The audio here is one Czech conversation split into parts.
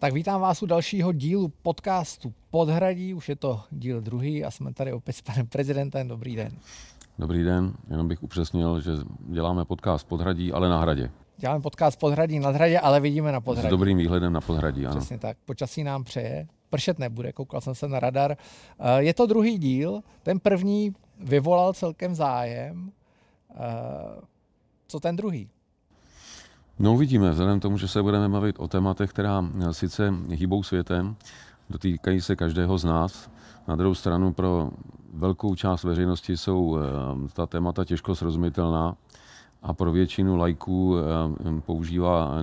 Tak vítám vás u dalšího dílu podcastu Podhradí, už je to díl druhý a jsme tady opět s panem prezidentem. Dobrý den. Dobrý den, jenom bych upřesnil, že děláme podcast Podhradí, ale na hradě. Děláme podcast Podhradí na hradě, ale vidíme na Podhradí. S dobrým výhledem na Podhradí, ano. Přesně tak, počasí nám přeje, pršet nebude, koukal jsem se na radar. Eh, je to druhý díl, ten první vyvolal celkem zájem. Eh, co ten druhý? No uvidíme, vzhledem k tomu, že se budeme bavit o tématech, která sice hýbou světem, dotýkají se každého z nás. Na druhou stranu pro velkou část veřejnosti jsou eh, ta témata těžko srozumitelná a pro většinu lajků eh, používá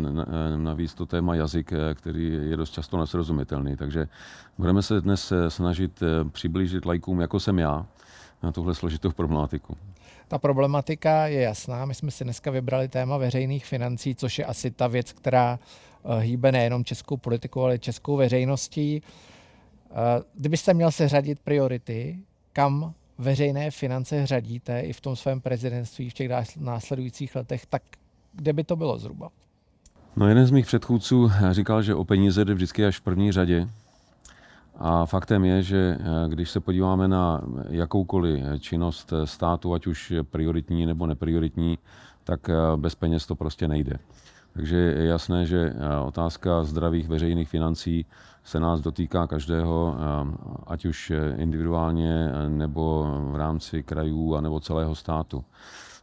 navíc to téma jazyk, eh, který je dost často nesrozumitelný. Takže budeme se dnes snažit přiblížit lajkům, jako jsem já, na tuhle složitou problematiku. Ta problematika je jasná. My jsme si dneska vybrali téma veřejných financí, což je asi ta věc, která eh, hýbe nejenom českou politiku, ale českou veřejností. Eh, kdybyste měl se řadit priority, kam veřejné finance řadíte i v tom svém prezidentství v těch následujících letech, tak kde by to bylo zhruba? No jeden z mých předchůdců říkal, že o peníze jde vždycky až v první řadě. A faktem je, že eh, když se podíváme na jakoukoliv činnost státu, ať už prioritní nebo neprioritní, tak eh, bez peněz to prostě nejde. Takže je jasné, že eh, otázka zdravých veřejných financí se nás dotýká každého, ať už individuálně nebo v rámci krajů nebo celého státu.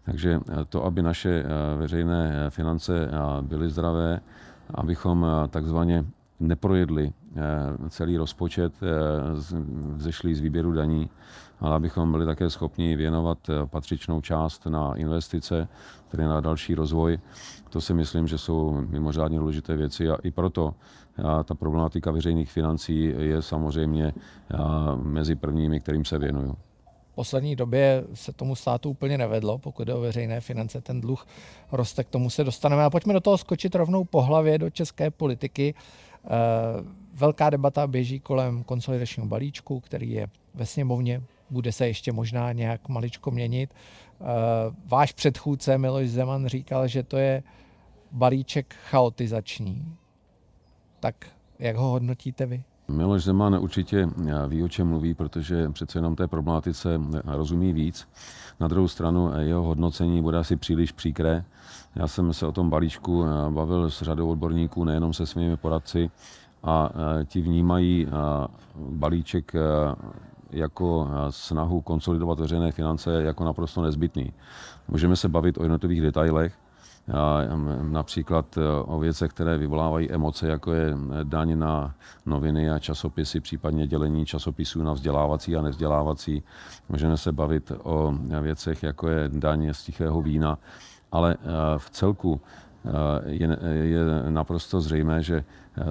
Takže to, aby naše veřejné finance byly zdravé, abychom takzvaně neprojedli eh, celý rozpočet eh, vzešlý z výběru daní, ale abychom byli také schopni věnovat eh, patřičnou část na investice, tedy na další rozvoj. To si myslím, že jsou mimořádně důležité věci a i proto ta problematika veřejných financí je samozřejmě mezi prvními, kterým se věnuju. V poslední době se tomu státu úplně nevedlo, pokud jde o veřejné finance, ten dluh roste, k tomu se dostaneme. A pojďme do toho skočit rovnou po hlavě do české politiky. Eh, velká debata běží kolem konsolidačního balíčku, který je ve sněmovně, bude se ještě možná nějak maličko měnit. Eh, váš předchůdce Miloš Zeman říkal, že to je balíček chaotizační. Tak jak ho hodnotíte vy? Miloš Zeman určitě ví, o čem mluví, protože přece jenom té problematice rozumí víc. Na druhou stranu jeho hodnocení bude asi příliš příkré. Já jsem se o tom balíčku bavil s řadou odborníků, nejenom se svými poradci, a ti vnímají balíček jako snahu konsolidovat veřejné finance jako naprosto nezbytný. Můžeme se bavit o jednotlivých detailech, například e, o věcech, které vyvolávají emoce, jako je daň na noviny a časopisy, případně dělení časopisů na vzdělávací a nevzdělávací. Můžeme se bavit o věcech, jako je daň z tichého vína, ale e, v celku je, je naprosto zřejmé, že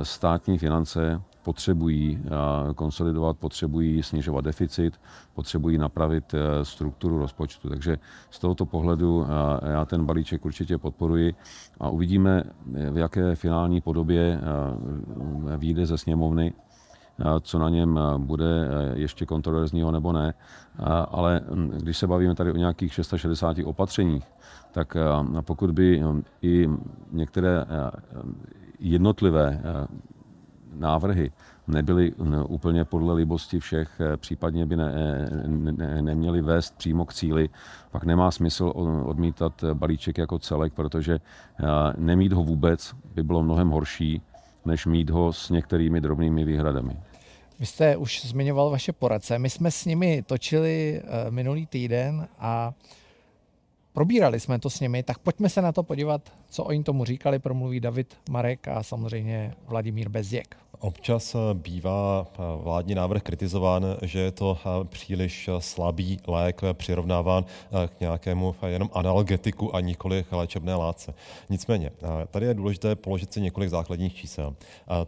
státní finance potřebují eh, konsolidovat, potřebují snižovat deficit, potřebují napravit eh, strukturu rozpočtu. Takže z tohoto pohledu eh, já ten balíček určitě podporuji a uvidíme, v jaké finální podobě výjde ze sněmovny co na něm bude ještě kontroverzního nebo ne. Ale hm, když se bavíme tady o nějakých 660 opatřeních, tak pokud by hm, i některé jednotlivé návrhy nebyly úplně podle libosti všech, eh, případně by ne, ne, neměly vést přímo k cíli, pak nemá smysl odmítat balíček jako celek, protože eh, nemít ho vůbec by bylo mnohem horší, než mít ho s některými drobnými výhradami. Vy jste už zmiňoval vaše poradce. My jsme s nimi točili eh, minulý týden a probírali jsme to s nimi, tak pojďme se na to podívat, co oni tomu říkali, promluví David Marek a samozřejmě Vladimír Bezděk. Občas bývá vládní návrh kritizován, že je to příliš slabý lék přirovnáván k nějakému jenom analgetiku a nikoli léčebné látce. Nicméně, tady je důležité položit si několik základních čísel.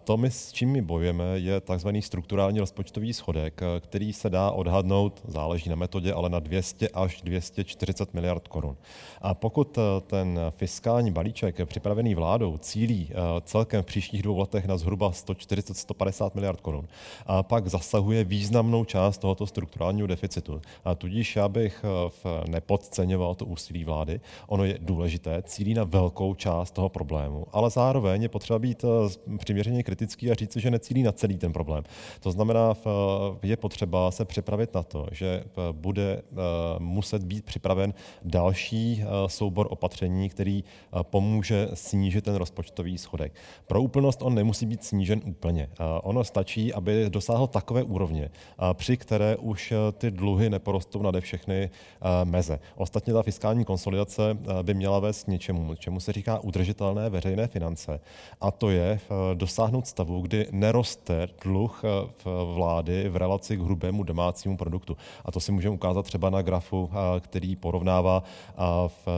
To, my, s čím my bojujeme, je tzv. strukturální rozpočtový schodek, který se dá odhadnout, záleží na metodě, ale na 200 až 240 miliard korun. A pokud ten fiskální balíček připravený vládou cílí celkem v příštích dvou letech na zhruba 140 140-150 miliard korun, a pak zasahuje významnou část tohoto strukturálního deficitu. A tudíž já bych nepodceňoval to úsilí vlády. Ono je důležité, cílí na velkou část toho problému, ale zároveň je potřeba být přiměřeně kritický a říct, že necílí na celý ten problém. To znamená, je potřeba se připravit na to, že bude muset být připraven další soubor opatření, který pomůže snížit ten rozpočtový schodek. Pro úplnost on nemusí být snížen úplně. Ono stačí, aby dosáhl takové úrovně, při které už ty dluhy neporostou nade všechny meze. Ostatně ta fiskální konsolidace by měla vést k něčemu, čemu se říká udržitelné veřejné finance. A to je dosáhnout stavu, kdy neroste dluh vlády v relaci k hrubému domácímu produktu. A to si můžeme ukázat třeba na grafu, který porovnává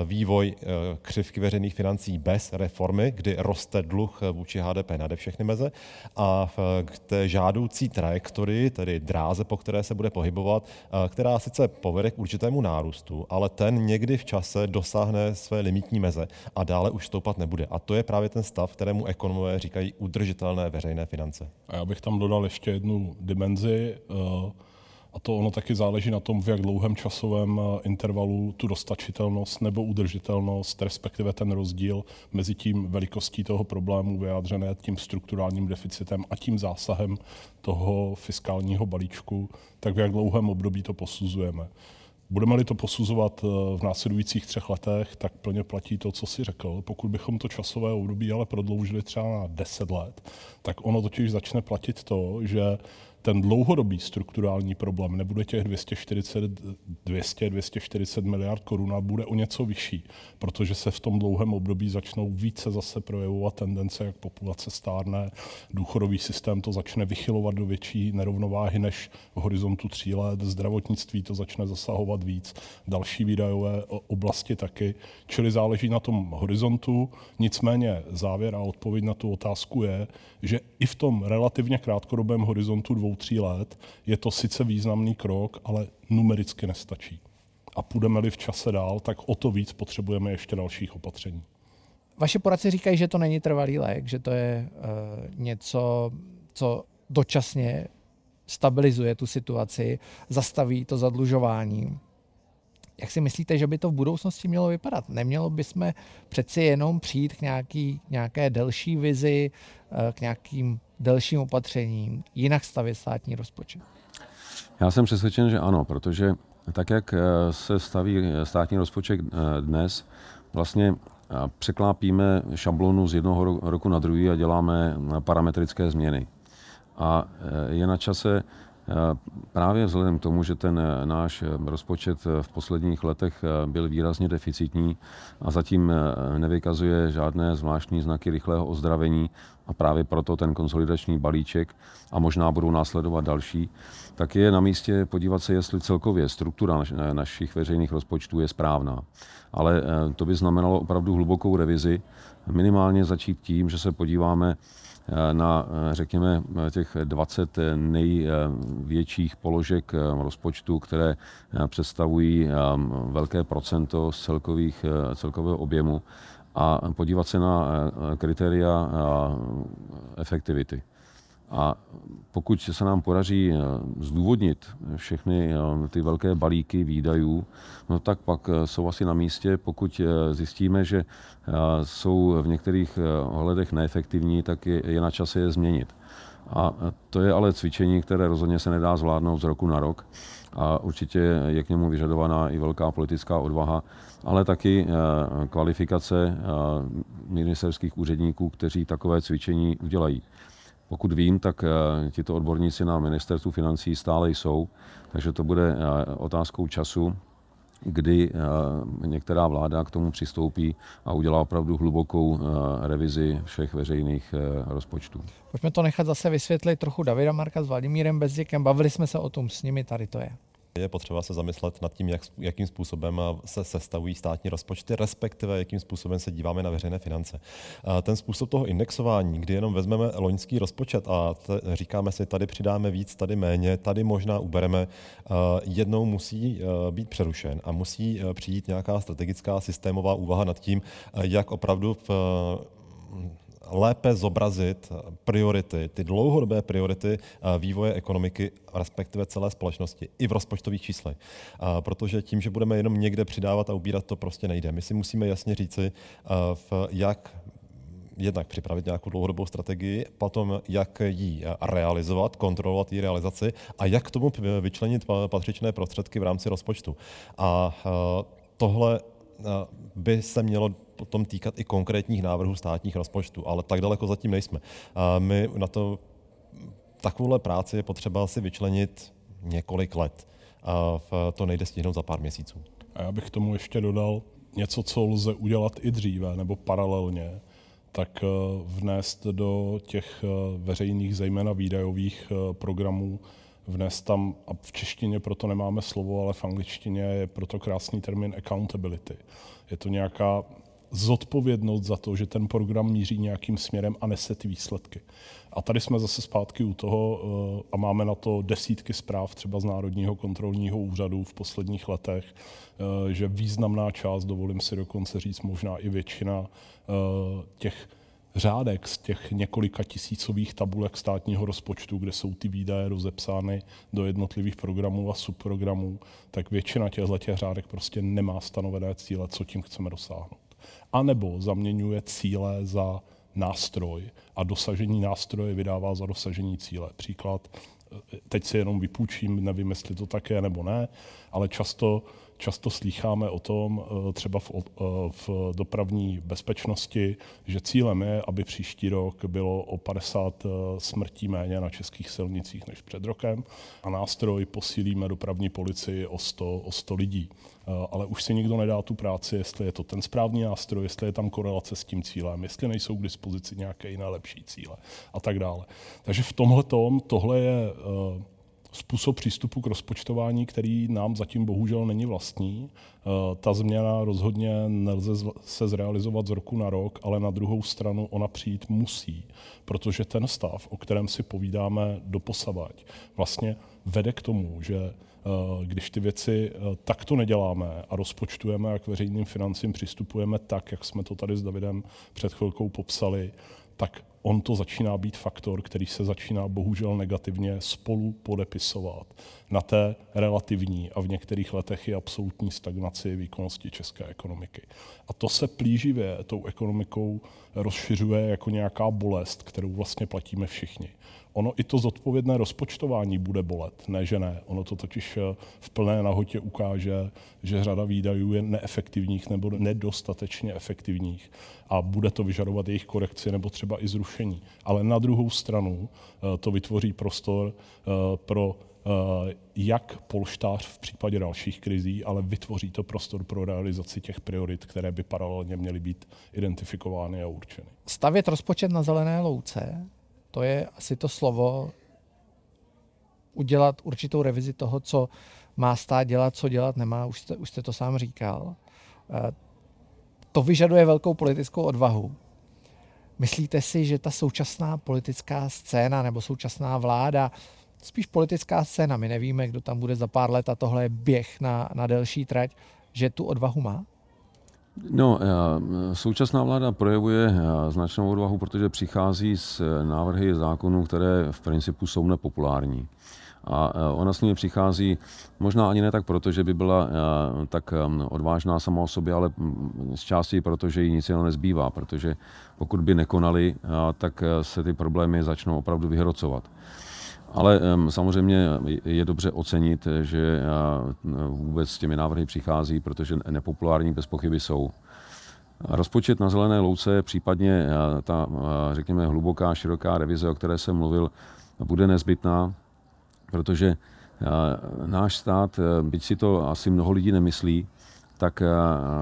vývoj křivky veřejných financí bez reformy, kdy roste dluh vůči HDP nade všechny meze a k té žádoucí trajektorii, tedy dráze, po které se bude pohybovat, která sice povede k určitému nárůstu, ale ten někdy v čase dosáhne své limitní meze a dále už stoupat nebude. A to je právě ten stav, kterému ekonomové říkají udržitelné veřejné finance. A já bych tam dodal ještě jednu dimenzi. A to ono taky záleží na tom, v jak dlouhém časovém eh, intervalu tu dostačitelnost nebo udržitelnost, respektive ten rozdíl mezi tím velikostí toho problému vyjádřené tím strukturálním deficitem a tím zásahem toho fiskálního balíčku, tak v jak dlouhém období to posuzujeme. Budeme-li to posuzovat eh, v následujících třech letech, tak plně platí to, co si řekl. Pokud bychom to časové období ale prodloužili třeba na 10 let, tak ono totiž začne platit to, že ten dlouhodobý strukturální problém nebude těch 240, 200, 240 miliard korun, a bude o něco vyšší, protože se v tom dlouhém období začnou více zase projevovat tendence, jak populace stárne, důchodový systém to začne vychylovat do větší nerovnováhy než v horizontu tří let, zdravotnictví to začne zasahovat víc, další výdajové oblasti taky, čili záleží na tom horizontu. Nicméně závěr a odpověď na tu otázku je, že i v tom relativně krátkodobém horizontu dvou, tří let je to sice významný krok, ale numericky nestačí. A půjdeme-li v čase dál, tak o to víc potřebujeme ještě dalších opatření. Vaše poradci říkají, že to není trvalý lék, že to je uh, něco, co dočasně stabilizuje tu situaci, zastaví to zadlužování. Jak si myslíte, že by to v budoucnosti mělo vypadat? Nemělo bychom přeci jenom přijít k nějaký, nějaké delší vizi, eh, k nějakým delším opatřením, jinak stavět státní rozpočet? Já jsem přesvědčen, že ano, protože tak, jak eh, se staví státní rozpočet eh, dnes, vlastně překlápíme šablonu z jednoho roku na druhý a děláme parametrické změny. A je na čase Právě vzhledem k tomu, že ten eh, náš eh, rozpočet eh, v posledních letech byl výrazně deficitní a zatím nevykazuje žádné zvláštní znaky rychlého ozdravení a právě proto ten konsolidační balíček a možná budou následovat další, tak je na místě podívat se, jestli celkově struktura našich veřejných rozpočtů je správná. Ale to by znamenalo opravdu hlubokou revizi, minimálně začít tím, že se podíváme na, řekněme, těch 20 největších položek rozpočtu, které představují velké procento z celkových, celkového objemu a podívat se na kritéria efektivity. A pokud se nám podaří eh, zdůvodnit všechny eh, ty velké balíky výdajů, no tak pak eh, jsou asi na místě. Pokud zjistíme, že jsou v některých ohledech neefektivní, tak je, je na čase je změnit. A to je ale cvičení, které rozhodně se nedá zvládnout z roku na rok. A určitě je k němu vyžadovaná i velká politická odvaha, ale taky kvalifikace ministerských úředníků, kteří takové cvičení udělají. Pokud vím, tak eh, tito odborníci na ministerstvu financí stále jsou, takže to bude eh, otázkou času, kdy eh, některá vláda k tomu přistoupí a udělá opravdu hlubokou revizi všech veřejných rozpočtů. Pojďme to nechat zase vysvětlit trochu Davida Marka s Vladimírem Bezděkem. Bavili jsme se o tom s nimi, tady to je. Je potřeba se zamyslet nad tím, jak, jakým způsobem se sestavují státní rozpočty, respektive jakým způsobem se díváme na veřejné finance. Ten způsob toho indexování, kdy jenom vezmeme loňský rozpočet a t- říkáme si, tady přidáme víc, tady méně, tady možná ubereme, jednou musí být přerušen a musí přijít nějaká strategická systémová úvaha nad tím, jak opravdu v lépe zobrazit priority, ty dlouhodobé priority vývoje ekonomiky, respektive celé společnosti, i v rozpočtových číslech. Protože tím, že budeme jenom někde přidávat a ubírat, to prostě nejde. My si musíme jasně říci, v jak jednak připravit nějakou dlouhodobou strategii, potom jak ji realizovat, kontrolovat její realizaci a jak k tomu vyčlenit patřičné prostředky v rámci rozpočtu. A tohle by se mělo potom týkat i konkrétních návrhů státních rozpočtů, ale tak daleko zatím nejsme. A my na to takovouhle práci je potřeba si vyčlenit několik let. A to nejde stihnout za pár měsíců. A já bych k tomu ještě dodal něco, co lze udělat i dříve nebo paralelně, tak eh, vnést do těch eh, veřejných, zejména výdajových eh, programů, vnést tam, a v češtině proto nemáme slovo, ale v angličtině je proto krásný termín accountability. Je to nějaká zodpovědnost za to, že ten program míří nějakým směrem a nese ty výsledky. A tady jsme zase zpátky u toho a máme na to desítky zpráv třeba z Národního kontrolního úřadu v posledních letech, že významná část, dovolím si dokonce říct možná i většina těch řádek z těch několika tisícových tabulek státního rozpočtu, kde jsou ty výdaje rozepsány do jednotlivých programů a subprogramů, tak většina těchto těch řádek prostě nemá stanovené cíle, co tím chceme dosáhnout. A nebo zaměňuje cíle za nástroj a dosažení nástroje vydává za dosažení cíle. Příklad, teď si jenom vypůjčím, nevím, jestli to tak je nebo ne, ale často Často slýcháme o tom eh, třeba v, eh, v dopravní bezpečnosti, že cílem je, aby příští rok bylo o 50 eh, smrtí méně na českých silnicích než před rokem a nástroj posílíme dopravní policii o 100, o 100 lidí. Ale už si nikdo nedá tu práci, jestli je to ten správný nástroj, jestli je tam korelace s tím cílem, jestli nejsou k dispozici nějaké jiné lepší cíle a tak dále. Takže v tomhle tohle je způsob přístupu k rozpočtování, který nám zatím bohužel není vlastní. Eh, ta změna rozhodně nelze se zrealizovat z roku na rok, ale na druhou stranu ona přijít musí, protože ten stav, o kterém si povídáme doposavať, vlastně vede k tomu, že eh, když ty věci eh, takto neděláme a rozpočtujeme a k veřejným financím přistupujeme tak, jak jsme to tady s Davidem před chvilkou popsali, tak on to začíná být faktor, který se začíná bohužel negativně spolu podepisovat na té relativní a v některých letech i absolutní stagnaci výkonnosti české ekonomiky. A to se plíživě tou ekonomikou rozšiřuje jako nějaká bolest, kterou vlastně platíme všichni. Ono i to zodpovědné rozpočtování bude bolet, ne že ne. Ono to totiž eh, v plné nahotě ukáže, že řada výdajů je neefektivních nebo nedostatečně efektivních a bude to vyžadovat jejich korekci nebo třeba i zrušení. Ale na druhou stranu eh, to vytvoří prostor eh, pro jak polštář v případě dalších krizí, ale vytvoří to prostor pro realizaci těch priorit, které by paralelně měly být identifikovány a určeny. Stavět rozpočet na zelené louce to je asi to slovo udělat určitou revizi toho, co má stát dělat, co dělat nemá, už jste, už jste to sám říkal. Eh, to vyžaduje velkou politickou odvahu. Myslíte si, že ta současná politická scéna nebo současná vláda, spíš politická scéna, my nevíme, kdo tam bude za pár let a tohle je běh na, na delší trať, že tu odvahu má? No, eh, současná vláda projevuje eh, značnou odvahu, protože přichází s eh, návrhy zákonů, které v principu jsou nepopulární. A ona s nimi přichází možná ani ne tak proto, že by byla tak odvážná sama o sobě, ale mm, z části proto, že jí nic jiného nezbývá, protože pokud by nekonali, tak se ty problémy začnou opravdu vyhrocovat. Ale samozřejmě je dobře ocenit, že vůbec s těmi návrhy přichází, protože nepopulární bez pochyby jsou. Rozpočet na zelené louce, případně ta, řekněme, hluboká, široká revize, o které jsem mluvil, bude nezbytná, protože náš stát, byť si to asi mnoho lidí nemyslí, tak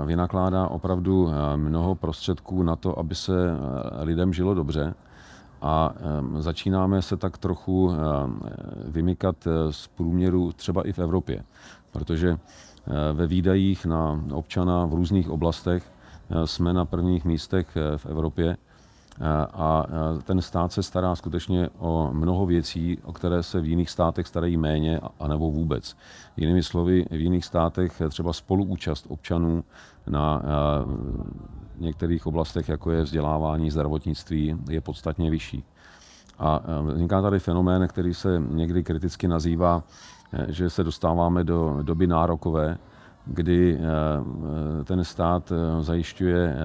vynakládá opravdu mnoho prostředků na to, aby se lidem žilo dobře a začínáme se tak trochu vymykat eh, z průměru třeba i v Evropě, protože eh, ve výdajích na občana v různých oblastech eh, jsme na prvních místech v Evropě a ten stát se stará skutečně o mnoho věcí, o které se v jiných státech starají méně, anebo vůbec. Jinými slovy, v jiných státech třeba spoluúčast občanů na některých oblastech, jako je vzdělávání, zdravotnictví, je podstatně vyšší. A vzniká tady fenomén, který se někdy kriticky nazývá, že se dostáváme do doby nárokové, kdy ten stát zajišťuje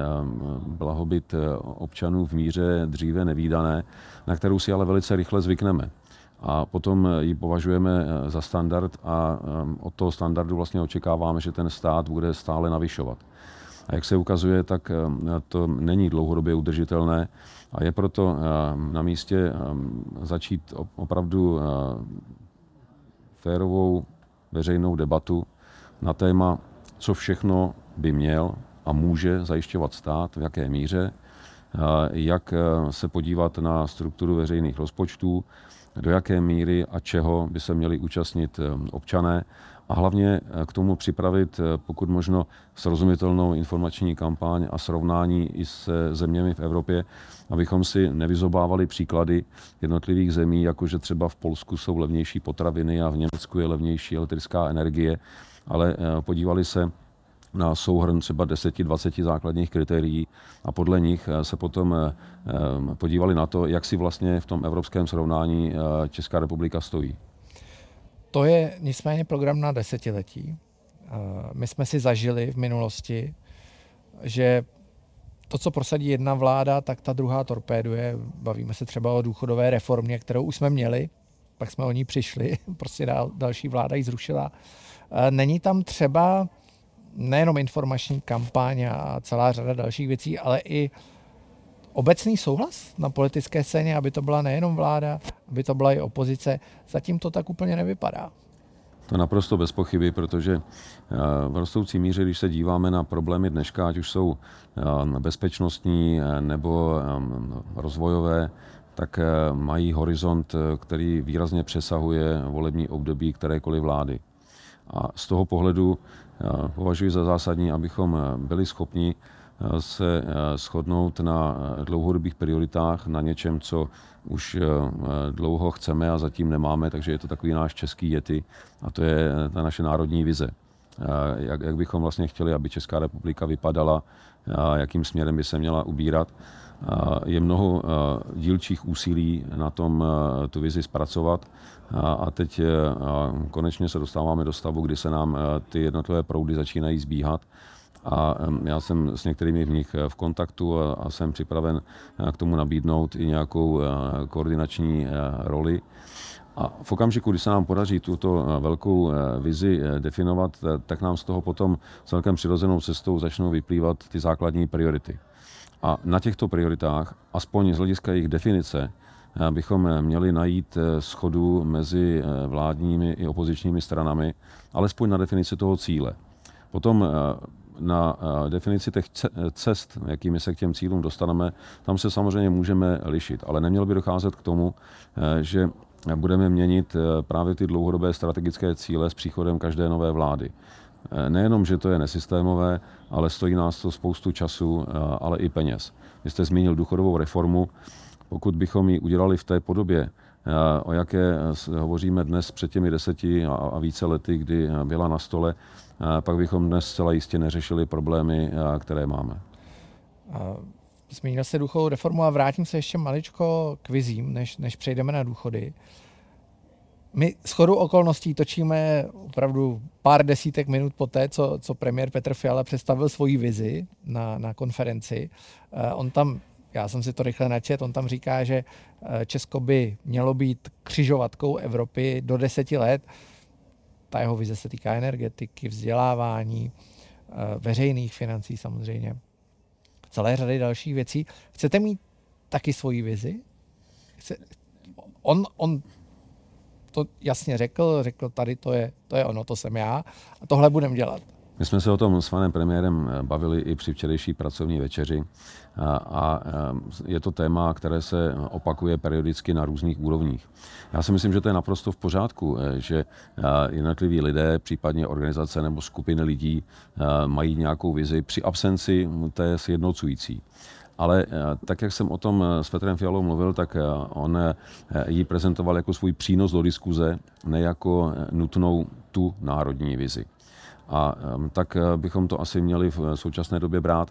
blahobyt občanů v míře dříve nevýdané, na kterou si ale velice rychle zvykneme a potom ji považujeme za standard a od toho standardu vlastně očekáváme, že ten stát bude stále navyšovat. A jak se ukazuje, tak eh, to není dlouhodobě udržitelné. A je proto na místě začít opravdu férovou veřejnou debatu na téma, co všechno by měl a může zajišťovat stát, v jaké míře, jak se podívat na strukturu veřejných rozpočtů, do jaké míry a čeho by se měli účastnit eh, občané a hlavně eh, k tomu připravit eh, pokud možno srozumitelnou informační kampaň a srovnání i se zeměmi v Evropě, abychom si nevyzobávali příklady jednotlivých zemí, jako že třeba v Polsku jsou levnější potraviny a v Německu je levnější elektrická energie, ale podívali se na souhrn třeba 10-20 základních kritérií a podle nich eh, se potom eh, eh, podívali na to, jak si vlastně v tom evropském srovnání Česká republika stojí. To je nicméně program na desetiletí. My jsme si zažili v minulosti, že to, co prosadí jedna vláda, tak ta druhá torpéduje. Bavíme se třeba o důchodové reformě, kterou už jsme měli, pak jsme o ní přišli, prostě dal, další vláda ji zrušila. Není tam třeba nejenom informační kampaň a celá řada dalších věcí, ale i obecný souhlas na politické scéně, aby to byla nejenom vláda, aby to byla i opozice. Zatím to tak úplně nevypadá. To naprosto bez pochyby, protože eh, v rostoucí míře, když se díváme na problémy dneška, ať už jsou eh, bezpečnostní eh, nebo rozvojové, tak mají horizont, který výrazně přesahuje volební období kterékoliv vlády. A z toho pohledu považuji za zásadní, abychom byli schopni se eh, shodnout na dlouhodobých prioritách, na něčem, co už dlouho chceme a zatím nemáme, takže je to takový náš český jety a to je ta naše národní vize. Jak, jak bychom vlastně chtěli, aby Česká republika vypadala, a jakým směrem by se měla ubírat. Je mnoho dílčích úsilí na tom tu vizi zpracovat a teď konečně se dostáváme do stavu, kdy se nám ty jednotlivé proudy začínají zbíhat. A já jsem s některými v nich v kontaktu a jsem připraven k tomu nabídnout i nějakou koordinační roli. A v okamžiku, kdy se nám podaří tuto velkou vizi definovat, tak nám z toho potom celkem přirozenou cestou začnou vyplývat ty základní priority. A na těchto prioritách, aspoň z hlediska jejich definice, bychom měli najít eh, schodu mezi eh, vládními i opozičními stranami, alespoň na definici toho cíle. Potom eh, na definici těch cest, jakými se k těm cílům dostaneme, tam se samozřejmě můžeme lišit, ale nemělo by docházet k tomu, že budeme měnit právě ty dlouhodobé strategické cíle s příchodem každé nové vlády. Nejenom, že to je nesystémové, ale stojí nás to spoustu času, ale i peněz. Vy jste zmínil důchodovou reformu. Pokud bychom ji udělali v té podobě, eh, o jaké eh, hovoříme dnes před těmi deseti a více lety, kdy eh, byla na stole, pak bychom dnes zcela jistě neřešili problémy, které máme. Zmínil se důchodovou reformu a vrátím se ještě maličko k vizím, než, než přejdeme na důchody. My s chodou okolností točíme opravdu pár desítek minut po té, co, co premiér Petr Fiala představil svoji vizi na, na konferenci. On tam já jsem si to rychle načet, on tam říká, že eh, Česko by mělo být křižovatkou Evropy do deseti let. Ta jeho vize se týká energetiky, vzdělávání, eh, veřejných financí samozřejmě, celé řady dalších věcí. Chcete mít taky svoji vizi? Chce, on, on to jasně řekl, řekl, tady to je, to je ono, to jsem já a tohle budeme dělat. My jsme se o tom s panem premiérem eh, bavili i při včerejší pracovní večeři a, a eh, je to téma, které se opakuje periodicky na různých úrovních. Já si myslím, že to je naprosto v pořádku, eh, že jednotliví lidé, případně organizace nebo skupiny lidí mají nějakou vizi při absenci té sjednocující. Ale tak, jak jsem o tom s Petrem Fialou mluvil, tak on ji prezentoval jako svůj přínos do diskuze, ne jako nutnou tu národní vizi. A tak bychom to asi měli v současné době brát,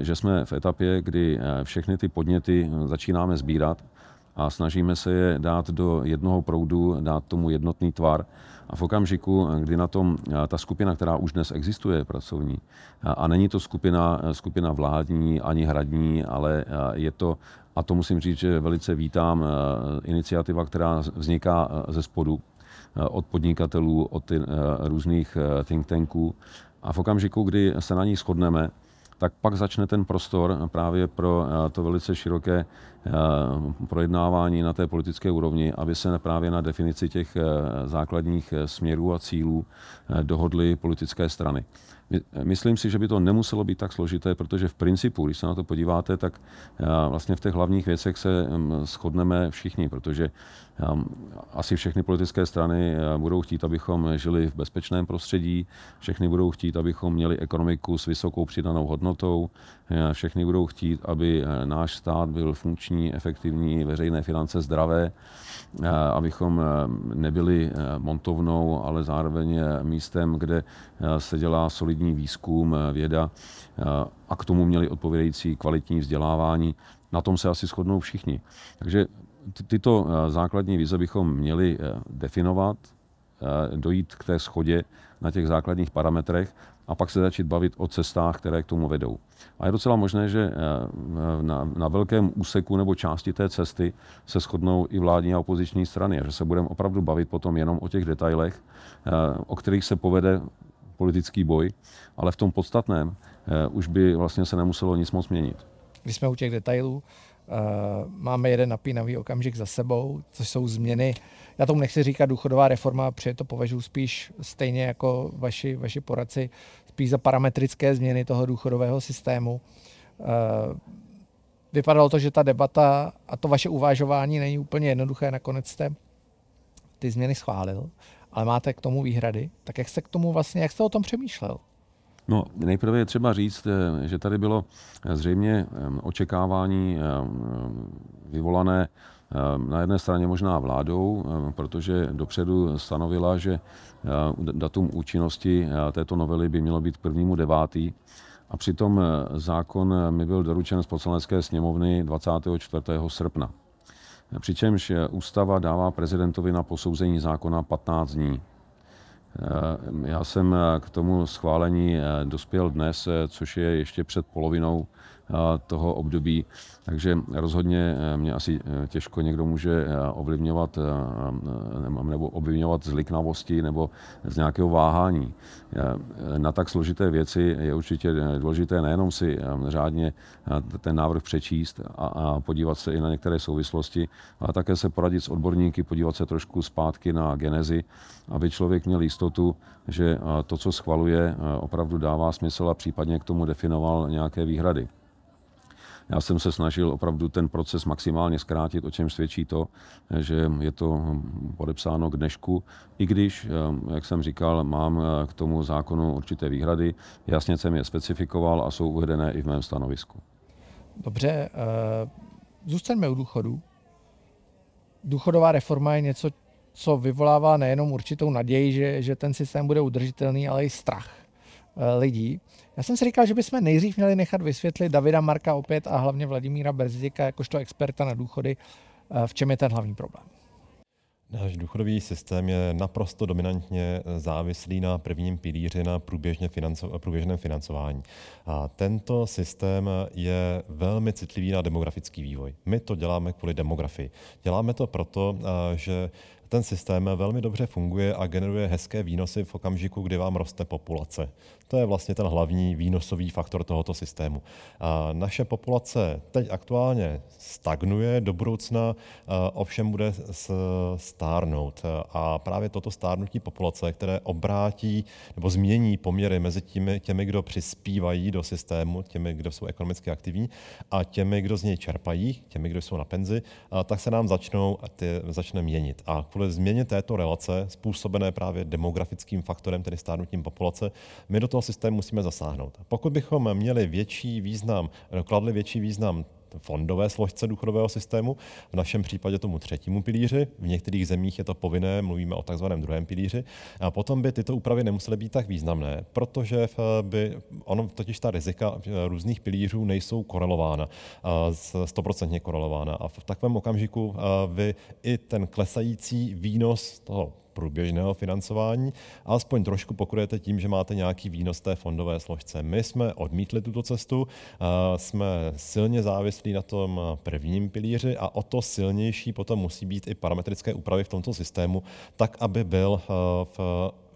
že jsme v etapě, kdy všechny ty podněty začínáme sbírat a snažíme se je dát do jednoho proudu, dát tomu jednotný tvar. A v okamžiku, kdy na tom ta skupina, která už dnes existuje, pracovní, a není to skupina, skupina vládní ani hradní, ale je to, a to musím říct, že velice vítám, iniciativa, která vzniká ze spodu, od podnikatelů, od různých think tanků. A v okamžiku, kdy se na ní shodneme, tak pak začne ten prostor právě pro eh, to velice široké eh, projednávání na té politické úrovni, aby se právě na definici těch eh, základních směrů a cílů dohodly politické strany. Myslím si, že by to nemuselo být tak složité, protože v principu, když se na to podíváte, tak vlastně v těch hlavních věcech se mm, shodneme všichni, protože asi všechny politické strany budou chtít, abychom žili v bezpečném prostředí, všechny budou chtít, abychom měli ekonomiku s vysokou přidanou hodnotou, všechny budou chtít, aby náš stát byl funkční, efektivní, veřejné finance zdravé, abychom nebyli montovnou, ale zároveň místem, kde se dělá solidní výzkum, věda a k tomu měli odpovědající kvalitní vzdělávání. Na tom se asi shodnou všichni. Takže tyto eh, základní vize bychom měli eh, definovat, eh, dojít k té schodě na těch základních parametrech a pak se začít bavit o cestách, které k tomu vedou. A je docela možné, že na, na velkém úseku nebo části té cesty se shodnou i vládní a opoziční strany a že se budeme opravdu bavit potom jenom o těch detailech, o kterých se povede politický boj, ale v tom podstatném už by vlastně se nemuselo nic moc měnit. Když jsme u těch detailů, máme jeden napínavý okamžik za sebou, což jsou změny. Já tomu nechci říkat důchodová reforma, protože to považuji spíš stejně jako vaši, vaši poradci, spíš za parametrické změny toho důchodového systému. Uh, vypadalo to, že ta debata a to vaše uvážování není úplně jednoduché. Nakonec jste ty změny schválil, ale máte k tomu výhrady. Tak jak jste k tomu vlastně, jak jste o tom přemýšlel? No, nejprve je třeba říct, eh, že tady bylo eh, zřejmě očekávání vyvolané na jedné straně možná vládou, protože dopředu stanovila, že datum účinnosti této novely by mělo být prvnímu devátý. A přitom zákon mi byl doručen z poslanecké sněmovny 24. srpna. Přičemž ústava dává prezidentovi na posouzení zákona 15 dní. Já jsem k tomu schválení dospěl dnes, což je ještě před polovinou toho období. Takže rozhodně eh, mě asi eh, těžko někdo může eh, ovlivňovat nebo ovlivňovat z liknavosti nebo z nějakého váhání. Na tak složité věci je určitě důležité nejenom si řádně ten návrh přečíst a podívat se i na některé souvislosti, ale také se poradit s odborníky, podívat se trošku zpátky na genezi, aby člověk měl jistotu, že to, co schvaluje, opravdu dává smysl a případně k tomu definoval nějaké výhrady. Já jsem se snažil opravdu ten proces maximálně zkrátit, o čem svědčí to, že je to podepsáno k dnešku, i když, eh, jak jsem říkal, mám eh, k tomu zákonu určité výhrady. Jasně jsem je specifikoval a jsou uvedené i v mém stanovisku. Dobře, eh, zůstaňme u důchodu. Důchodová reforma je něco, co vyvolává nejenom určitou naději, že, že ten systém bude udržitelný, ale i strach lidí. Já jsem si říkal, že bychom nejdřív měli nechat vysvětlit Davida Marka opět a hlavně Vladimíra Berzdika jakožto experta na důchody, eh, v čem je ten hlavní problém. Náš důchodový systém je naprosto dominantně závislý na prvním pilíři na průběžně financo- průběžném financování. A tento systém je velmi citlivý na demografický vývoj. My to děláme kvůli demografii. Děláme to proto, eh, že ten systém velmi dobře funguje a generuje hezké výnosy v okamžiku, kdy vám roste populace. To je vlastně ten hlavní výnosový faktor tohoto systému. Naše populace teď aktuálně stagnuje, do budoucna ovšem bude stárnout. A právě toto stárnutí populace, které obrátí nebo změní poměry mezi těmi, těmi, kdo přispívají do systému, těmi, kdo jsou ekonomicky aktivní, a těmi, kdo z něj čerpají, těmi, kdo jsou na penzi, tak se nám začnou ty, začne měnit. A kvůli změně této relace, způsobené právě demografickým faktorem, tedy stárnutím populace, my do toho systému musíme zasáhnout. Pokud bychom měli větší význam, kladli větší význam fondové složce důchodového systému, v našem případě tomu třetímu pilíři, v některých zemích je to povinné, mluvíme o takzvaném druhém pilíři, a potom by tyto úpravy nemusely být tak významné, protože by ono totiž ta rizika různých pilířů nejsou korelována, stoprocentně korelována. A v takovém okamžiku vy i ten klesající výnos toho průběžného financování, alespoň trošku pokryjete tím, že máte nějaký výnos té fondové složce. My jsme odmítli tuto cestu, jsme silně závislí na tom prvním pilíři a o to silnější potom musí být i parametrické úpravy v tomto systému, tak, aby byl v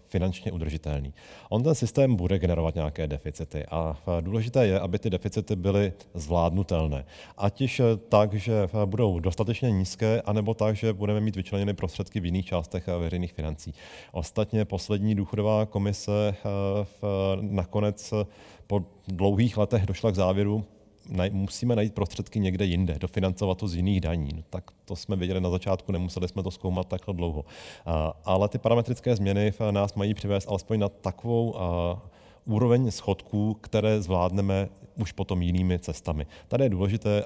finančně udržitelný. On ten systém bude generovat nějaké deficity a důležité je, aby ty deficity byly zvládnutelné. Ať již tak, že budou dostatečně nízké, anebo tak, že budeme mít vyčleněny prostředky v jiných částech veřejných financí. Ostatně poslední důchodová komise nakonec po dlouhých letech došla k závěru, musíme najít prostředky někde jinde, dofinancovat to z jiných daní. No, tak to jsme věděli na začátku, nemuseli jsme to zkoumat takhle dlouho. Ale ty parametrické změny nás mají přivést alespoň na takovou úroveň schodků, které zvládneme už potom jinými cestami. Tady je důležité,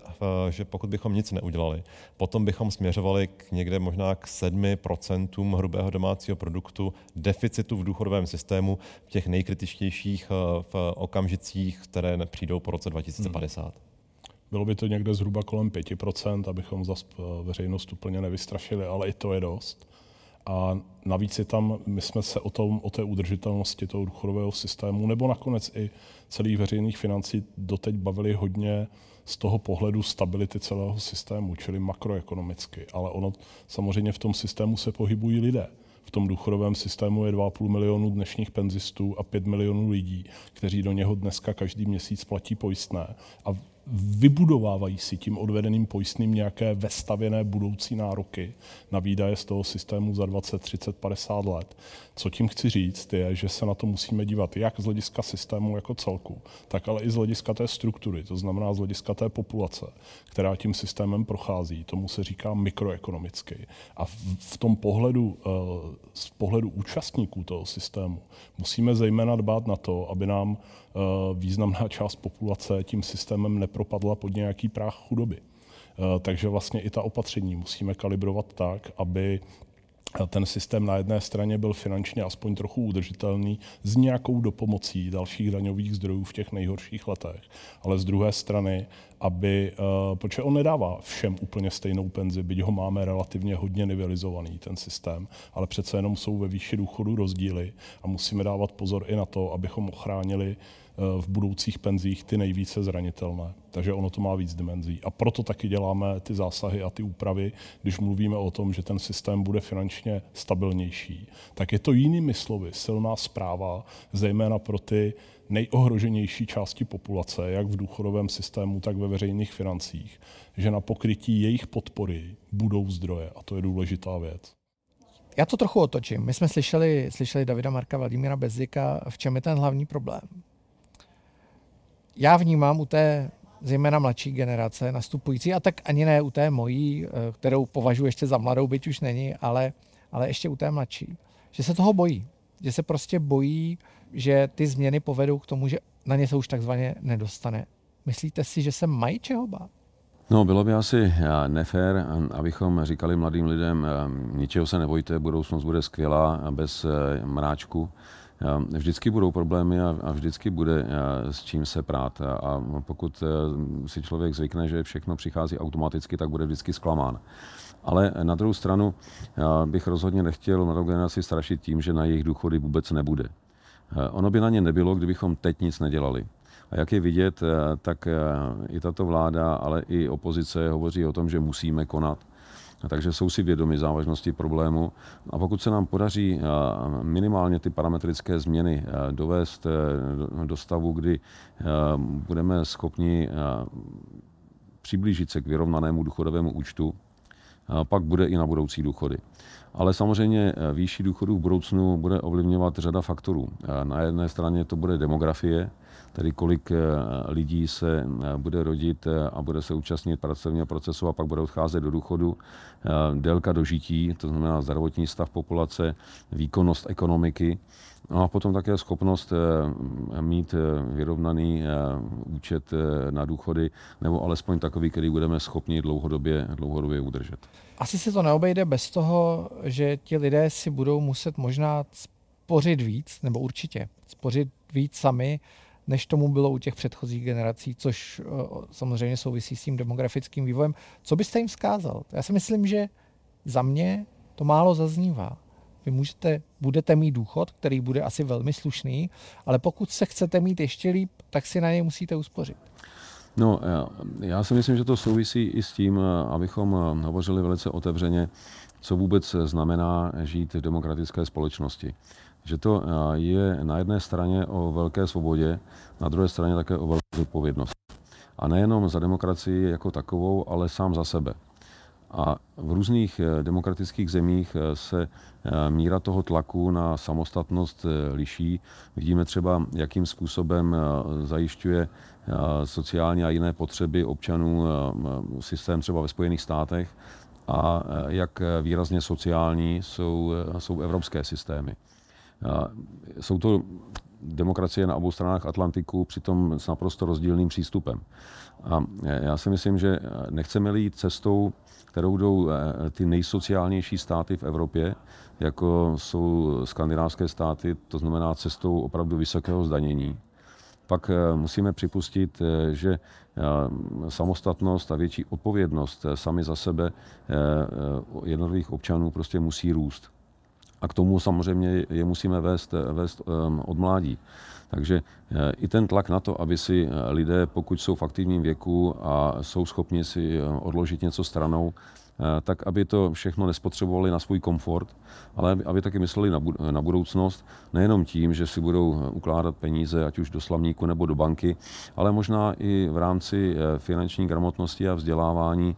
že pokud bychom nic neudělali, potom bychom směřovali k někde možná k 7% hrubého domácího produktu deficitu v důchodovém systému v těch nejkritičtějších v okamžicích, které přijdou po roce 2050. Hmm. Bylo by to někde zhruba kolem 5%, abychom zase veřejnost úplně nevystrašili, ale i to je dost. A navíc je tam, my jsme se o, tom, o té udržitelnosti toho důchodového systému nebo nakonec i celých veřejných financí doteď bavili hodně z toho pohledu stability celého systému, čili makroekonomicky. Ale ono samozřejmě v tom systému se pohybují lidé. V tom důchodovém systému je 2,5 milionu dnešních penzistů a 5 milionů lidí, kteří do něho dneska každý měsíc platí pojistné. A vybudovávají si tím odvedeným pojistným nějaké vestavěné budoucí nároky na výdaje z toho systému za 20, 30, 50 let. Co tím chci říct, je, že se na to musíme dívat jak z hlediska systému jako celku, tak ale i z hlediska té struktury, to znamená z hlediska té populace, která tím systémem prochází. Tomu se říká mikroekonomicky. A v tom pohledu, eh, z pohledu účastníků toho systému musíme zejména dbát na to, aby nám významná část populace tím systémem nepropadla pod nějaký práh chudoby. Eh, takže vlastně i ta opatření musíme kalibrovat tak, aby ten systém na jedné straně byl finančně aspoň trochu udržitelný s nějakou dopomocí dalších daňových zdrojů v těch nejhorších letech, ale z druhé strany, aby, uh, protože on nedává všem úplně stejnou penzi, byť ho máme relativně hodně nivelizovaný ten systém, ale přece jenom jsou ve výši důchodu rozdíly a musíme dávat pozor i na to, abychom ochránili v budoucích penzích ty nejvíce zranitelné. Takže ono to má víc dimenzí. A proto taky děláme ty zásahy a ty úpravy, když mluvíme o tom, že ten systém bude finančně stabilnější. Tak je to jinými slovy silná zpráva, zejména pro ty nejohroženější části populace, jak v důchodovém systému, tak ve veřejných financích, že na pokrytí jejich podpory budou zdroje. A to je důležitá věc. Já to trochu otočím. My jsme slyšeli, slyšeli Davida Marka Vladimíra Bezika, v čem je ten hlavní problém já vnímám u té zejména mladší generace nastupující, a tak ani ne u té mojí, eh, kterou považuji ještě za mladou, byť už není, ale, ale ještě u té mladší, že se toho bojí. Že se prostě bojí, že ty změny povedou k tomu, že na ně se už takzvaně nedostane. Myslíte si, že se mají čeho bát? No, bylo by asi eh, nefér, abychom říkali mladým lidem, eh, ničeho se nebojte, budoucnost bude skvělá bez mráčku. Vždycky budou problémy a vždycky bude s čím se prát. A pokud si člověk zvykne, že všechno přichází automaticky, tak bude vždycky zklamán. Ale na druhou stranu bych rozhodně nechtěl mladou generaci strašit tím, že na jejich důchody vůbec nebude. Ono by na ně nebylo, kdybychom teď nic nedělali. A jak je vidět, tak i tato vláda, ale i opozice hovoří o tom, že musíme konat takže jsou si vědomi závažnosti problému. A pokud se nám podaří minimálně ty parametrické změny dovést e, do stavu, kdy budeme schopni přiblížit se k vyrovnanému důchodovému účtu, pak bude i na budoucí důchody. Ale samozřejmě výšší důchodů v budoucnu bude ovlivňovat řada faktorů. Na jedné straně to bude demografie, tedy kolik eh, lidí se eh, bude rodit eh, a bude se účastnit pracovního procesu a pak bude odcházet do důchodu, délka dožití, to znamená zdravotní stav populace, výkonnost ekonomiky No a potom také schopnost mít vyrovnaný účet na důchody, nebo alespoň takový, který budeme schopni dlouhodobě, dlouhodobě udržet. Asi se to neobejde bez toho, že ti lidé si budou muset možná spořit víc, nebo určitě spořit víc sami, než tomu bylo u těch předchozích generací, což eh, samozřejmě souvisí s tím demografickým vývojem. Co byste jim vzkázal? Já si myslím, že za mě to málo zaznívá. Vy můžete, budete mít důchod, který bude asi velmi slušný, ale pokud se chcete mít ještě líp, tak si na něj musíte uspořit. No, já, si myslím, že to souvisí i s tím, abychom eh, hovořili velice otevřeně, co vůbec znamená žít v demokratické společnosti že to eh, je na jedné straně o velké svobodě, na druhé straně také o velké zodpovědnosti. A nejenom za demokracii jako takovou, ale sám za sebe. A v různých eh, demokratických zemích eh, se míra toho tlaku na samostatnost liší. Vidíme třeba, jakým způsobem zajišťuje sociální a jiné potřeby občanů systém třeba ve Spojených státech a jak výrazně sociální jsou, jsou evropské systémy. Jsou to demokracie na obou stranách Atlantiku, přitom s naprosto rozdílným přístupem. A já si myslím, že nechceme jít cestou, kterou jdou eh, ty nejsociálnější státy v Evropě, jako jsou skandinávské státy, to znamená cestou opravdu vysokého zdanění. Pak musíme připustit, že samostatnost a větší odpovědnost sami za sebe jednotlivých občanů prostě musí růst a k tomu samozřejmě je musíme vést, vést um, od mládí. Takže eh, i ten tlak na to, aby si eh, lidé, pokud jsou v aktivním věku a jsou schopni si eh, odložit něco stranou, tak aby to všechno nespotřebovali na svůj komfort, ale aby taky mysleli na budoucnost, nejenom tím, že si budou ukládat peníze, ať už do slavníku nebo do banky, ale možná i v rámci finanční gramotnosti a vzdělávání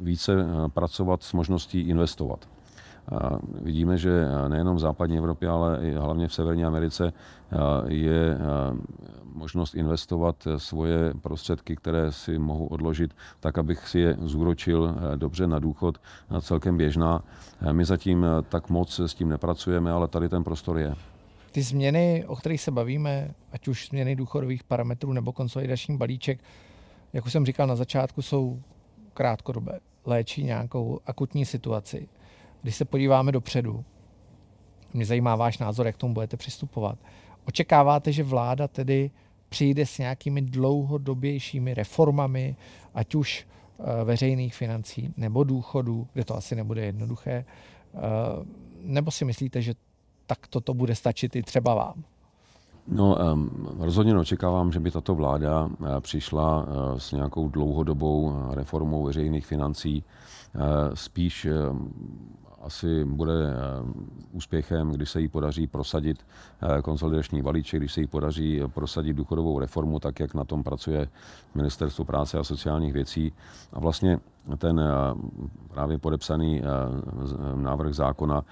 více pracovat s možností investovat. Vidíme, že nejenom v západní Evropě, ale i hlavně v Severní Americe je možnost investovat svoje prostředky, které si mohu odložit, tak, abych si je zúročil dobře na důchod, celkem běžná. My zatím tak moc s tím nepracujeme, ale tady ten prostor je. Ty změny, o kterých se bavíme, ať už změny důchodových parametrů nebo konsolidační balíček, jak už jsem říkal na začátku, jsou krátkodobé. Léčí nějakou akutní situaci. Když se podíváme dopředu, mě zajímá váš názor, jak tomu budete přistupovat. Očekáváte, že vláda tedy přijde s nějakými dlouhodobějšími reformami, ať už eh, veřejných financí nebo důchodů, kde to asi nebude jednoduché, eh, nebo si myslíte, že tak toto bude stačit i třeba vám? No, rozhodně očekávám, že by tato vláda eh, přišla s nějakou dlouhodobou reformou veřejných financí. Spíš asi bude eh, úspěchem, když se jí podaří prosadit eh, konsolidační balíček, když se jí podaří prosadit důchodovou reformu, tak jak na tom pracuje Ministerstvo práce a sociálních věcí. A vlastně ten eh, právě podepsaný návrh zákona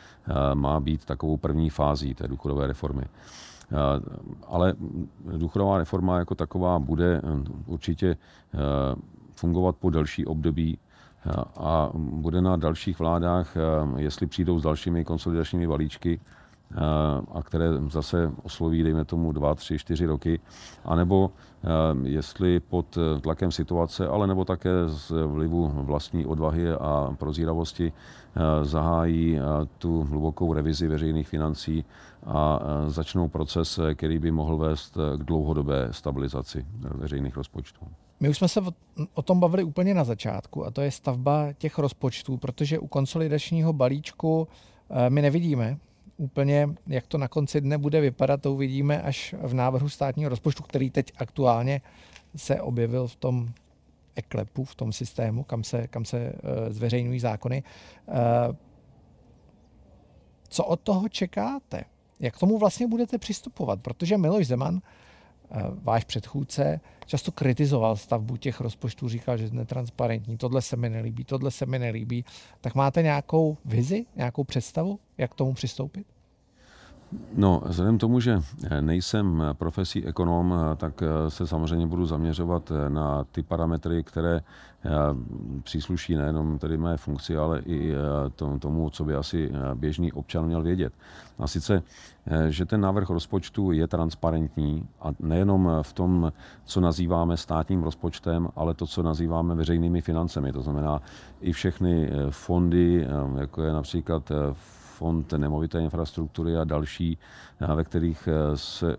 má být takovou první fází té důchodové reformy. Ale důchodová reforma jako taková bude určitě fungovat po delší období a bude na dalších vládách, eh, jestli přijdou s dalšími konsolidačními balíčky, eh, a které zase osloví, dejme tomu, dva, tři, čtyři roky, anebo eh, jestli pod tlakem situace, ale nebo také z vlivu vlastní odvahy a prozíravosti zahájí tu hlubokou revizi veřejných financí a začnou proces, který by mohl vést k dlouhodobé stabilizaci veřejných rozpočtů. My už jsme se o tom bavili úplně na začátku a to je stavba těch rozpočtů, protože u konsolidačního balíčku eh, my nevidíme úplně, jak to na konci dne bude vypadat, to uvidíme až v návrhu státního rozpočtu, který teď aktuálně se objevil v tom eklepu, v tom systému, kam se, kam se eh, zveřejňují zákony. Eh, co od toho čekáte? Jak k tomu vlastně budete přistupovat? Protože Miloš Zeman váš předchůdce často kritizoval stavbu těch rozpočtů, říkal, že je netransparentní, tohle se mi nelíbí, tohle se mi nelíbí. Tak máte nějakou vizi, nějakou představu, jak k tomu přistoupit? No, vzhledem tomu, že nejsem profesí ekonom, tak se samozřejmě budu zaměřovat na ty parametry, které přísluší nejenom tedy mé funkci, ale i tomu, co by asi běžný občan měl vědět. A sice, že ten návrh rozpočtu je transparentní a nejenom v tom, co nazýváme státním rozpočtem, ale to, co nazýváme veřejnými financemi. To znamená i všechny fondy, jako je například fond nemovité infrastruktury a další, eh, ve kterých eh, se eh,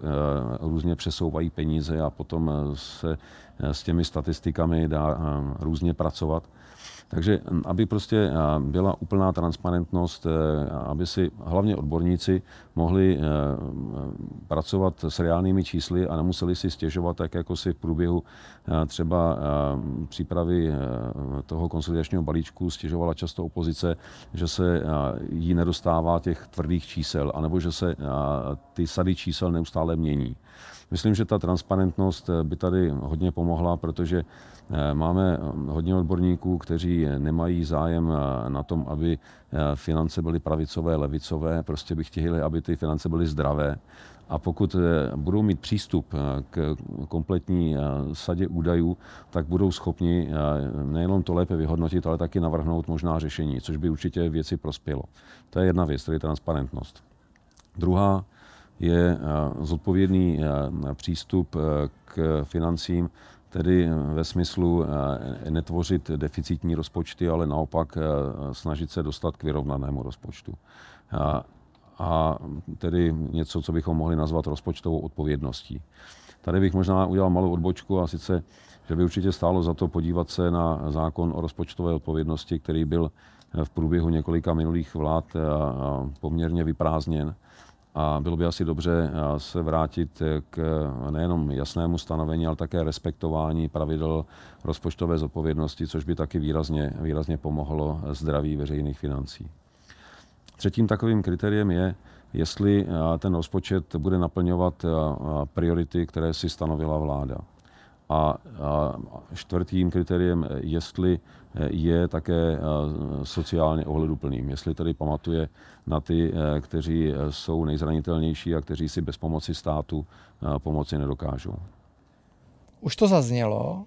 různě přesouvají peníze a potom se s těmi statistikami dá různě pracovat. Takže aby prostě byla úplná transparentnost, aby si hlavně odborníci mohli pracovat s reálnými čísly a nemuseli si stěžovat, tak jako si v průběhu třeba přípravy toho konsolidačního balíčku stěžovala často opozice, že se jí nedostává těch tvrdých čísel, anebo že se ty sady čísel neustále mění. Myslím, že ta transparentnost by tady hodně pomohla, protože máme eh, hodně odborníků, kteří nemají zájem eh, na tom, aby finance byly pravicové, levicové, prostě by chtěli, aby ty finance byly zdravé. A pokud budou mít přístup k kompletní sadě údajů, tak budou schopni nejenom to lépe vyhodnotit, ale taky navrhnout možná řešení, což by určitě věci prospělo. To je jedna věc, tedy transparentnost. Druhá je zodpovědný přístup k financím, tedy ve smyslu eh, netvořit deficitní rozpočty, ale naopak eh, snažit se dostat k vyrovnanému rozpočtu. A, a tedy něco, co bychom mohli nazvat rozpočtovou odpovědností. Tady bych možná udělal malou odbočku a sice, že by určitě stálo za to podívat se na zákon o rozpočtové odpovědnosti, který byl v průběhu několika minulých vlád eh, poměrně vyprázdněn a bylo by asi dobře eh, se vrátit k nejenom jasnému stanovení, ale také respektování pravidel rozpočtové zodpovědnosti, což by taky výrazně, výrazně pomohlo zdraví veřejných financí. Třetím takovým kritériem je, jestli eh, ten rozpočet bude naplňovat eh, priority, které si stanovila vláda. A čtvrtým kritériem, jestli je také sociálně ohleduplným, jestli tedy pamatuje na ty, kteří jsou nejzranitelnější a kteří si bez pomoci státu pomoci nedokážou. Už to zaznělo.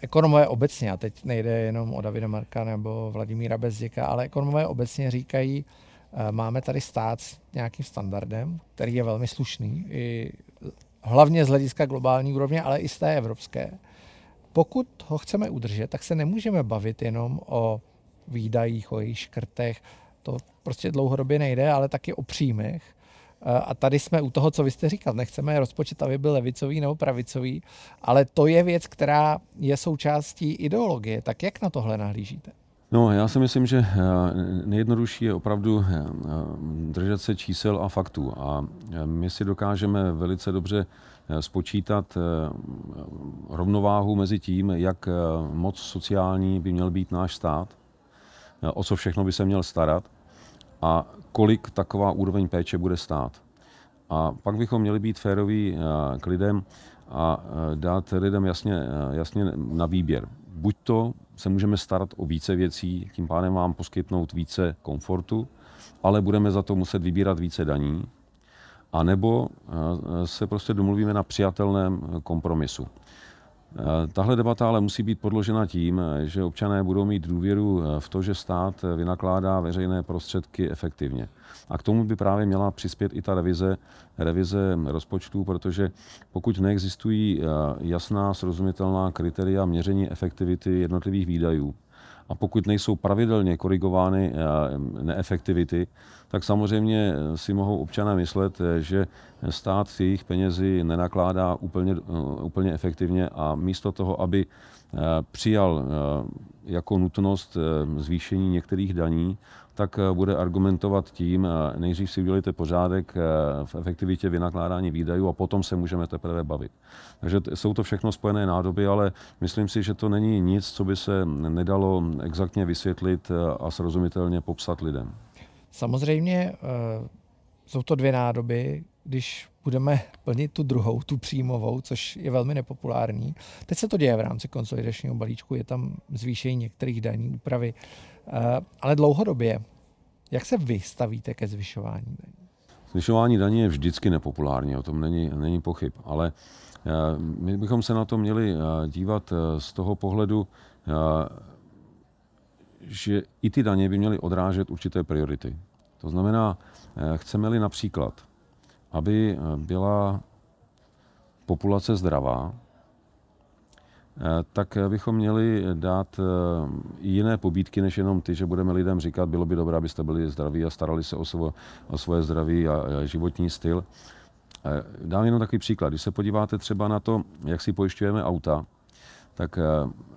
Ekonomové obecně, a teď nejde jenom o Davida Marka nebo Vladimíra Bezděka, ale ekonomové obecně říkají, máme tady stát s nějakým standardem, který je velmi slušný, i hlavně z hlediska globální úrovně, ale i z té evropské. Pokud ho chceme udržet, tak se nemůžeme bavit jenom o výdajích, o jejich škrtech, to prostě dlouhodobě nejde, ale taky o příjmech. A tady jsme u toho, co vy jste říkal. Nechceme rozpočet, aby byl levicový nebo pravicový, ale to je věc, která je součástí ideologie. Tak jak na tohle nahlížíte? No, já si myslím, že eh, nejjednodušší je opravdu eh, držet se čísel a faktů. A eh, my si dokážeme velice dobře spočítat rovnováhu mezi tím, jak moc sociální by měl být náš stát, o co všechno by se měl starat a kolik taková úroveň péče bude stát. A pak bychom měli být féroví k lidem a dát lidem jasně, jasně na výběr. Buď to se můžeme starat o více věcí, tím pádem vám poskytnout více komfortu, ale budeme za to muset vybírat více daní, a nebo eh, se prostě domluvíme na přijatelném kompromisu. Eh, tahle debata ale musí být podložena tím, že občané budou mít důvěru eh, v to, že stát vynakládá veřejné prostředky efektivně. A k tomu by právě měla přispět i ta revize, revize rozpočtu, protože pokud neexistují jasná, srozumitelná kritéria měření efektivity jednotlivých výdajů, a pokud nejsou pravidelně korigovány neefektivity, tak samozřejmě si mohou občané myslet, že stát si jejich penězi nenakládá úplně, úplně efektivně a místo toho, aby přijal jako nutnost zvýšení některých daní, tak bude argumentovat tím, nejdřív si udělejte pořádek v efektivitě vynakládání výdajů a potom se můžeme teprve bavit. Takže jsou to všechno spojené nádoby, ale myslím si, že to není nic, co by se nedalo exaktně vysvětlit a srozumitelně popsat lidem. Samozřejmě uh, jsou to dvě nádoby, když budeme plnit tu druhou, tu příjmovou, což je velmi nepopulární. Teď se to děje v rámci konsolidačního balíčku, je tam zvýšení některých daní, úpravy, uh, ale dlouhodobě, jak se vy stavíte ke zvyšování daní? Zvyšování daní je vždycky nepopulární, o tom není, není pochyb, ale my bychom se na to měli dívat z toho pohledu, že i ty daně by měly odrážet určité priority. To znamená, chceme-li například, aby byla populace zdravá, Eh, tak bychom měli dát eh, jiné pobídky, než jenom ty, že budeme lidem říkat, bylo by dobré, abyste byli zdraví a starali se o, svo, o svoje zdraví a životní styl. Eh, dám jenom takový příklad. Když se podíváte třeba na to, jak si pojišťujeme auta, tak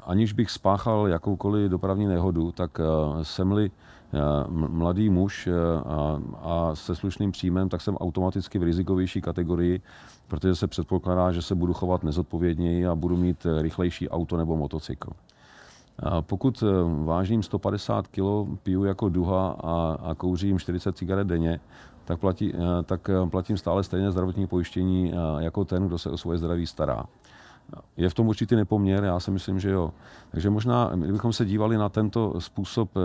aniž bych spáchal jakoukoliv dopravní nehodu, tak jsem-li mladý muž a, se slušným příjmem, tak jsem automaticky v rizikovější kategorii, protože se předpokládá, že se budu chovat nezodpovědněji a budu mít rychlejší auto nebo motocykl. Pokud vážím 150 kg, piju jako duha a, a kouřím 40 cigaret denně, tak, platí, tak platím stále stejné zdravotní pojištění jako ten, kdo se o svoje zdraví stará. Je v tom určitý nepoměr, já si myslím, že jo. Takže možná, kdybychom se dívali na tento způsob, eh,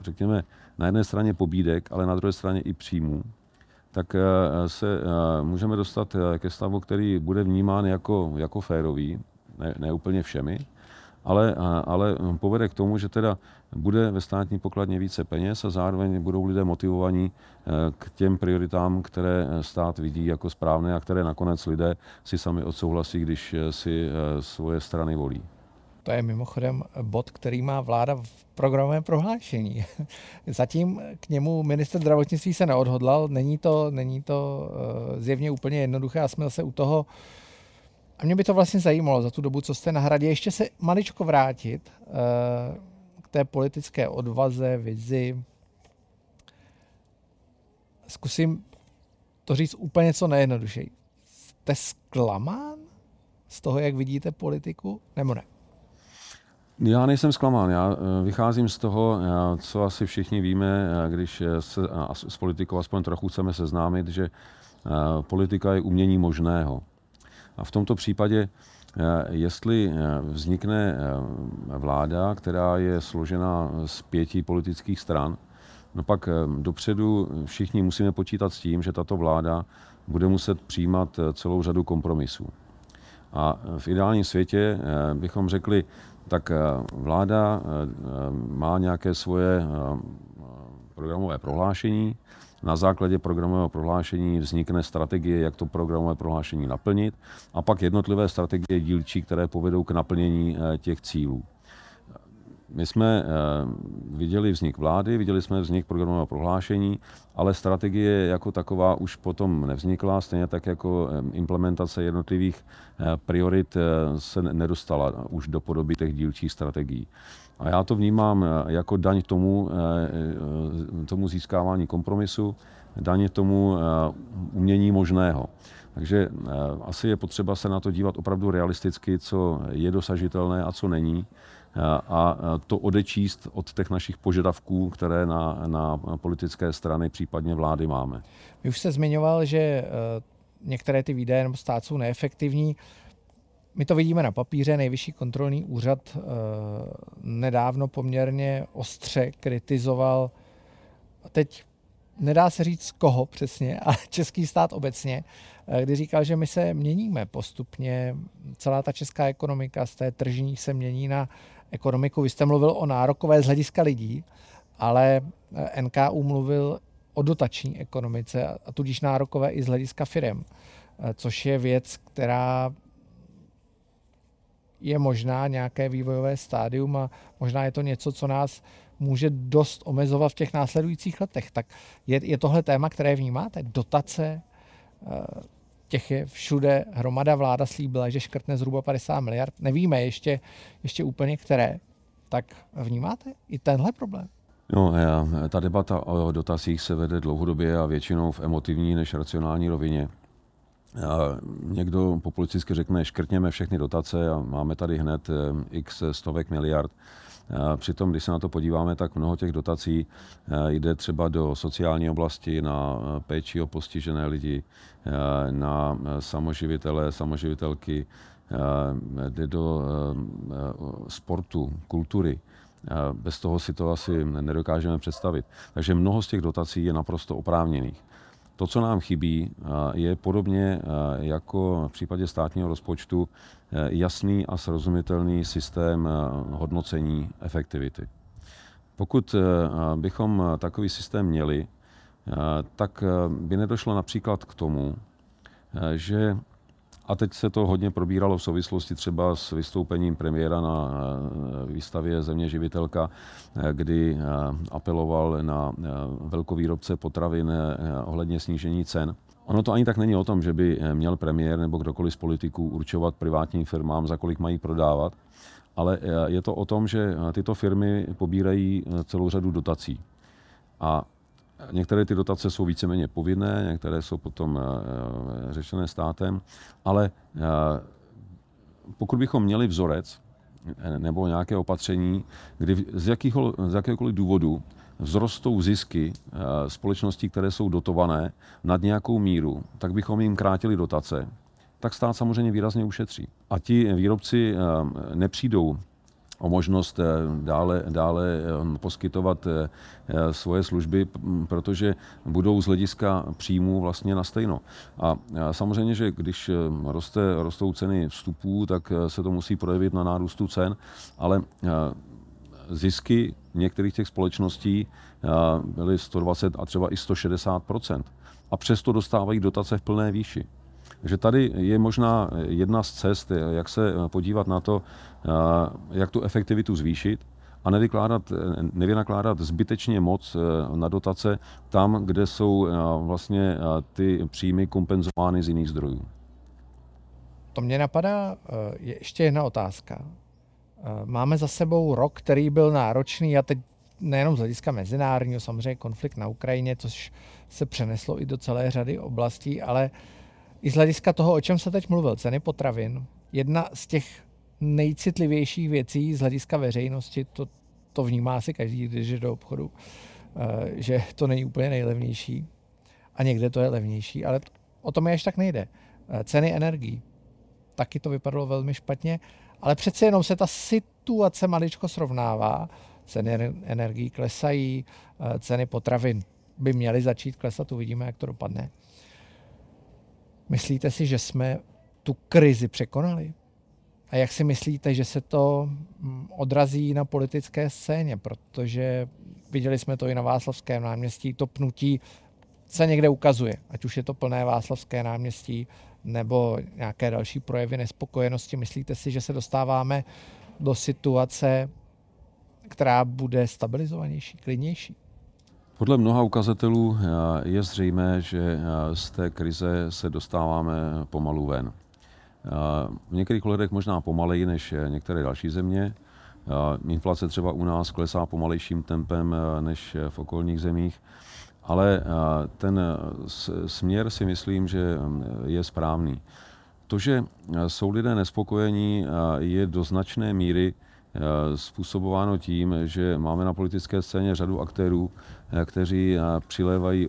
řekněme, na jedné straně pobídek, ale na druhé straně i příjmů, tak eh, se eh, můžeme dostat ke stavu, který bude vnímán jako, jako férový, ne, ne úplně všemi, ale, ale povede k tomu, že teda bude ve státní pokladně více peněz a zároveň budou lidé motivovaní eh, k těm prioritám, které stát vidí jako správné a které nakonec lidé si sami odsouhlasí, když eh, si eh, svoje strany volí. To je mimochodem bod, který má vláda v programovém prohlášení. Zatím k němu minister zdravotnictví se neodhodlal, není to, není to zjevně úplně jednoduché a směl se u toho a mě by to vlastně zajímalo za tu dobu, co jste na hradě, ještě se maličko vrátit uh, k té politické odvaze, vizi. Zkusím to říct úplně co nejjednodušeji. Jste zklamán z toho, jak vidíte politiku, nebo ne? Já nejsem zklamán. Já eh, vycházím z toho, eh, co asi všichni víme, když se s politikou aspoň trochu chceme seznámit, že politika je umění možného. A v tomto případě, eh, jestli eh, vznikne eh, vláda, která je složena z pěti politických stran, no pak dopředu všichni musíme počítat s tím, že tato vláda bude muset přijímat celou řadu kompromisů. A v ideálním světě bychom řekli, tak vláda má nějaké svoje programové prohlášení, na základě programového prohlášení vznikne strategie, jak to programové prohlášení naplnit a pak jednotlivé strategie dílčí, které povedou k naplnění eh, těch cílů. My jsme eh, viděli vznik vlády, viděli jsme vznik programového prohlášení, ale strategie jako taková už potom nevznikla, stejně tak jako eh, implementace jednotlivých priorit se nedostala už do podoby těch dílčích strategií. A já to vnímám eh, jako daň tomu, eh, eh, tomu získávání kompromisu, daň tomu umění možného. Takže asi je potřeba se na to dívat opravdu realisticky, co je dosažitelné a co není a to odečíst od těch našich požadavků, které na, na politické strany, případně vlády máme. Vy už jste zmiňoval, že některé ty výdaje nebo stát jsou neefektivní. My to vidíme na papíře. Nejvyšší kontrolní úřad eh, nedávno poměrně ostře kritizoval, teď nedá se říct koho přesně, ale český stát obecně, eh, kdy říkal, že my se měníme postupně. Celá ta česká ekonomika z té tržní se mění na ekonomiku. Vy jste mluvil o nárokové z hlediska lidí, ale eh, NKU mluvil o dotační ekonomice a tudíž nárokové i z hlediska firem, což je věc, která je možná nějaké vývojové stádium a možná je to něco, co nás může dost omezovat v těch následujících letech. Tak je, je tohle téma, které vnímáte? Dotace, eh, těch je všude hromada. Vláda slíbila, že škrtne zhruba 50 miliard. Nevíme ještě, ještě úplně které. Tak vnímáte i tenhle problém? No, ta debata o dotacích se vede dlouhodobě a většinou v emotivní než racionální rovině. Někdo populisticky řekne, škrtněme všechny dotace a máme tady hned eh, x stovek miliard. Přitom, když se na to podíváme, tak mnoho těch dotací eh, jde třeba do sociální oblasti, na eh, péči o postižené lidi, na samoživitele, samoživitelky, jde do sportu, kultury. Bez toho si to asi nedokážeme představit. Takže mnoho z těch dotací je naprosto oprávněných. To, co nám chybí, je podobně jako v případě státního rozpočtu jasný a srozumitelný systém hodnocení efektivity. Pokud bychom takový systém měli, tak by nedošlo například k tomu, že a teď se to hodně probíralo v souvislosti třeba s vystoupením premiéra na eh, výstavě Země živitelka, eh, kdy eh, apeloval na velkovýrobce potravin ohledně snížení cen. Ono to ani tak není o tom, že by měl premiér nebo kdokoliv z politiků určovat privátním firmám, za kolik mají prodávat, ale je to o tom, že tyto firmy pobírají celou řadu dotací. A Některé ty dotace jsou víceméně povinné, některé jsou potom eh, eh, řešené státem, ale eh, pokud bychom měli vzorec nebo nějaké opatření, kdy z, jakýho, z jakéhokoliv důvodu vzrostou zisky společností, které jsou dotované nad nějakou míru, tak bychom jim krátili dotace, tak stát samozřejmě výrazně ušetří. A ti výrobci nepřijdou o možnost eh, dále, dále eh, poskytovat eh, svoje služby, protože budou z hlediska příjmů vlastně na stejno. A samozřejmě, že když roste, rostou ceny vstupů, tak se to musí projevit na nárůstu cen, ale zisky některých těch společností byly 120 a třeba i 160% a přesto dostávají dotace v plné výši. Takže tady je možná jedna z cest, jak se podívat na to, jak tu efektivitu zvýšit a nevykládat, nevynakládat zbytečně moc na dotace tam, kde jsou vlastně ty příjmy kompenzovány z jiných zdrojů. To mě napadá je ještě jedna otázka. Máme za sebou rok, který byl náročný a teď nejenom z hlediska mezinárodního, samozřejmě konflikt na Ukrajině, což se přeneslo i do celé řady oblastí, ale uh, i z hlediska toho, o čem se teď mluvil, ceny potravin, jedna z těch nejcitlivějších věcí z hlediska veřejnosti, to, to vnímá asi každý, když jde do obchodu, eh, že to není úplně nejlevnější a někde to je levnější, ale o tom je až tak nejde. Eh, ceny energií, taky to vypadalo velmi špatně, ale přece jenom se ta situace maličko srovnává. Ceny energií klesají, eh, ceny potravin by měly začít klesat, uvidíme, jak to dopadne. Myslíte si, že jsme tu krizi překonali? A jak si myslíte, že se to mm, odrazí na politické scéně? Protože viděli jsme to i na Václavském náměstí, to pnutí se někde ukazuje, ať už je to plné Václavské náměstí nebo nějaké další projevy nespokojenosti. Myslíte si, že se dostáváme do situace, která bude stabilizovanější, klidnější? Podle mnoha ukazatelů eh, je zřejmé, že eh, z té krize se dostáváme pomalu ven. Eh, v některých ohledech možná pomaleji než některé další země. Inflace třeba u nás klesá pomalejším tempem než v okolních zemích, ale ten směr si myslím, že je správný. To, že jsou lidé nespokojení, je do značné míry způsobováno tím, že máme na politické scéně řadu aktérů, kteří eh, přilévají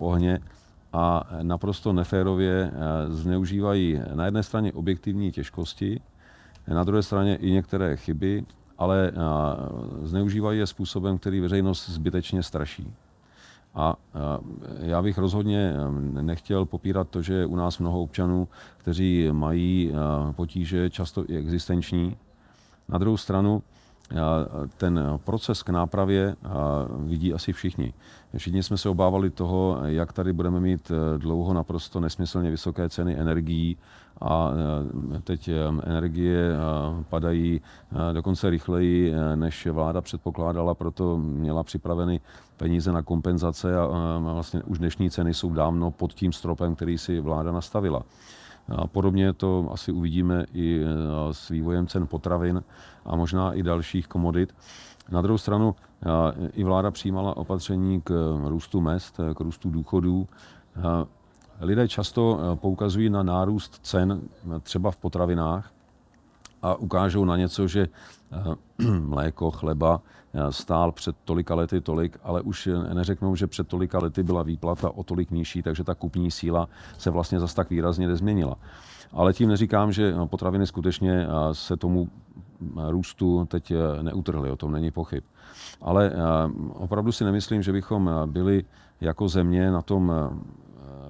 ohně a naprosto neférově zneužívají na jedné straně objektivní těžkosti, na druhé straně i některé chyby, ale zneužívají je způsobem, který veřejnost zbytečně straší. A já bych rozhodně nechtěl popírat to, že je u nás mnoho občanů, kteří mají potíže často i existenční, na druhou stranu, ten proces k nápravě vidí asi všichni. Všichni jsme se obávali toho, jak tady budeme mít e, dlouho naprosto nesmyslně vysoké ceny energií a e, teď energie padají dokonce rychleji, než vláda předpokládala, proto měla připraveny peníze na kompenzace a vlastně už dnešní ceny jsou dávno pod tím stropem, který si vláda nastavila. A podobně to asi uvidíme i e, s vývojem cen potravin a možná i dalších komodit. Na druhou stranu i vláda přijímala opatření k růstu mest, k růstu důchodů. Lidé často poukazují na nárůst cen třeba v potravinách a ukážou na něco, že mléko, chleba stál před tolika lety tolik, ale už neřeknou, že před tolika lety byla výplata o tolik nižší, takže ta kupní síla se vlastně zas tak výrazně nezměnila. Ale tím neříkám, že potraviny skutečně se tomu růstu teď neutrhly, o tom není pochyb. Ale opravdu si nemyslím, že bychom byli jako země na tom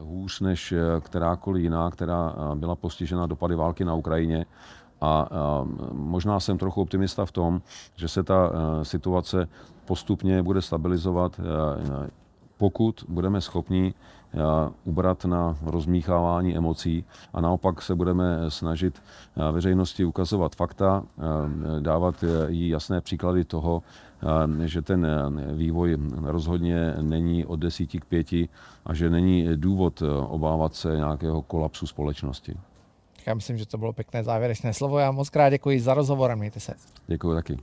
hůř než kterákoliv jiná, která byla postižena dopady války na Ukrajině. A možná jsem trochu optimista v tom, že se ta situace postupně bude stabilizovat, pokud budeme schopni ubrat na rozmíchávání emocí a naopak se budeme snažit veřejnosti ukazovat fakta, dávat jí jasné příklady toho, že ten vývoj rozhodně není od desíti k pěti a že není důvod obávat se nějakého kolapsu společnosti. Já myslím, že to bylo pěkné závěrečné slovo. Já moc krát děkuji za rozhovor a mějte se. Děkuji taky.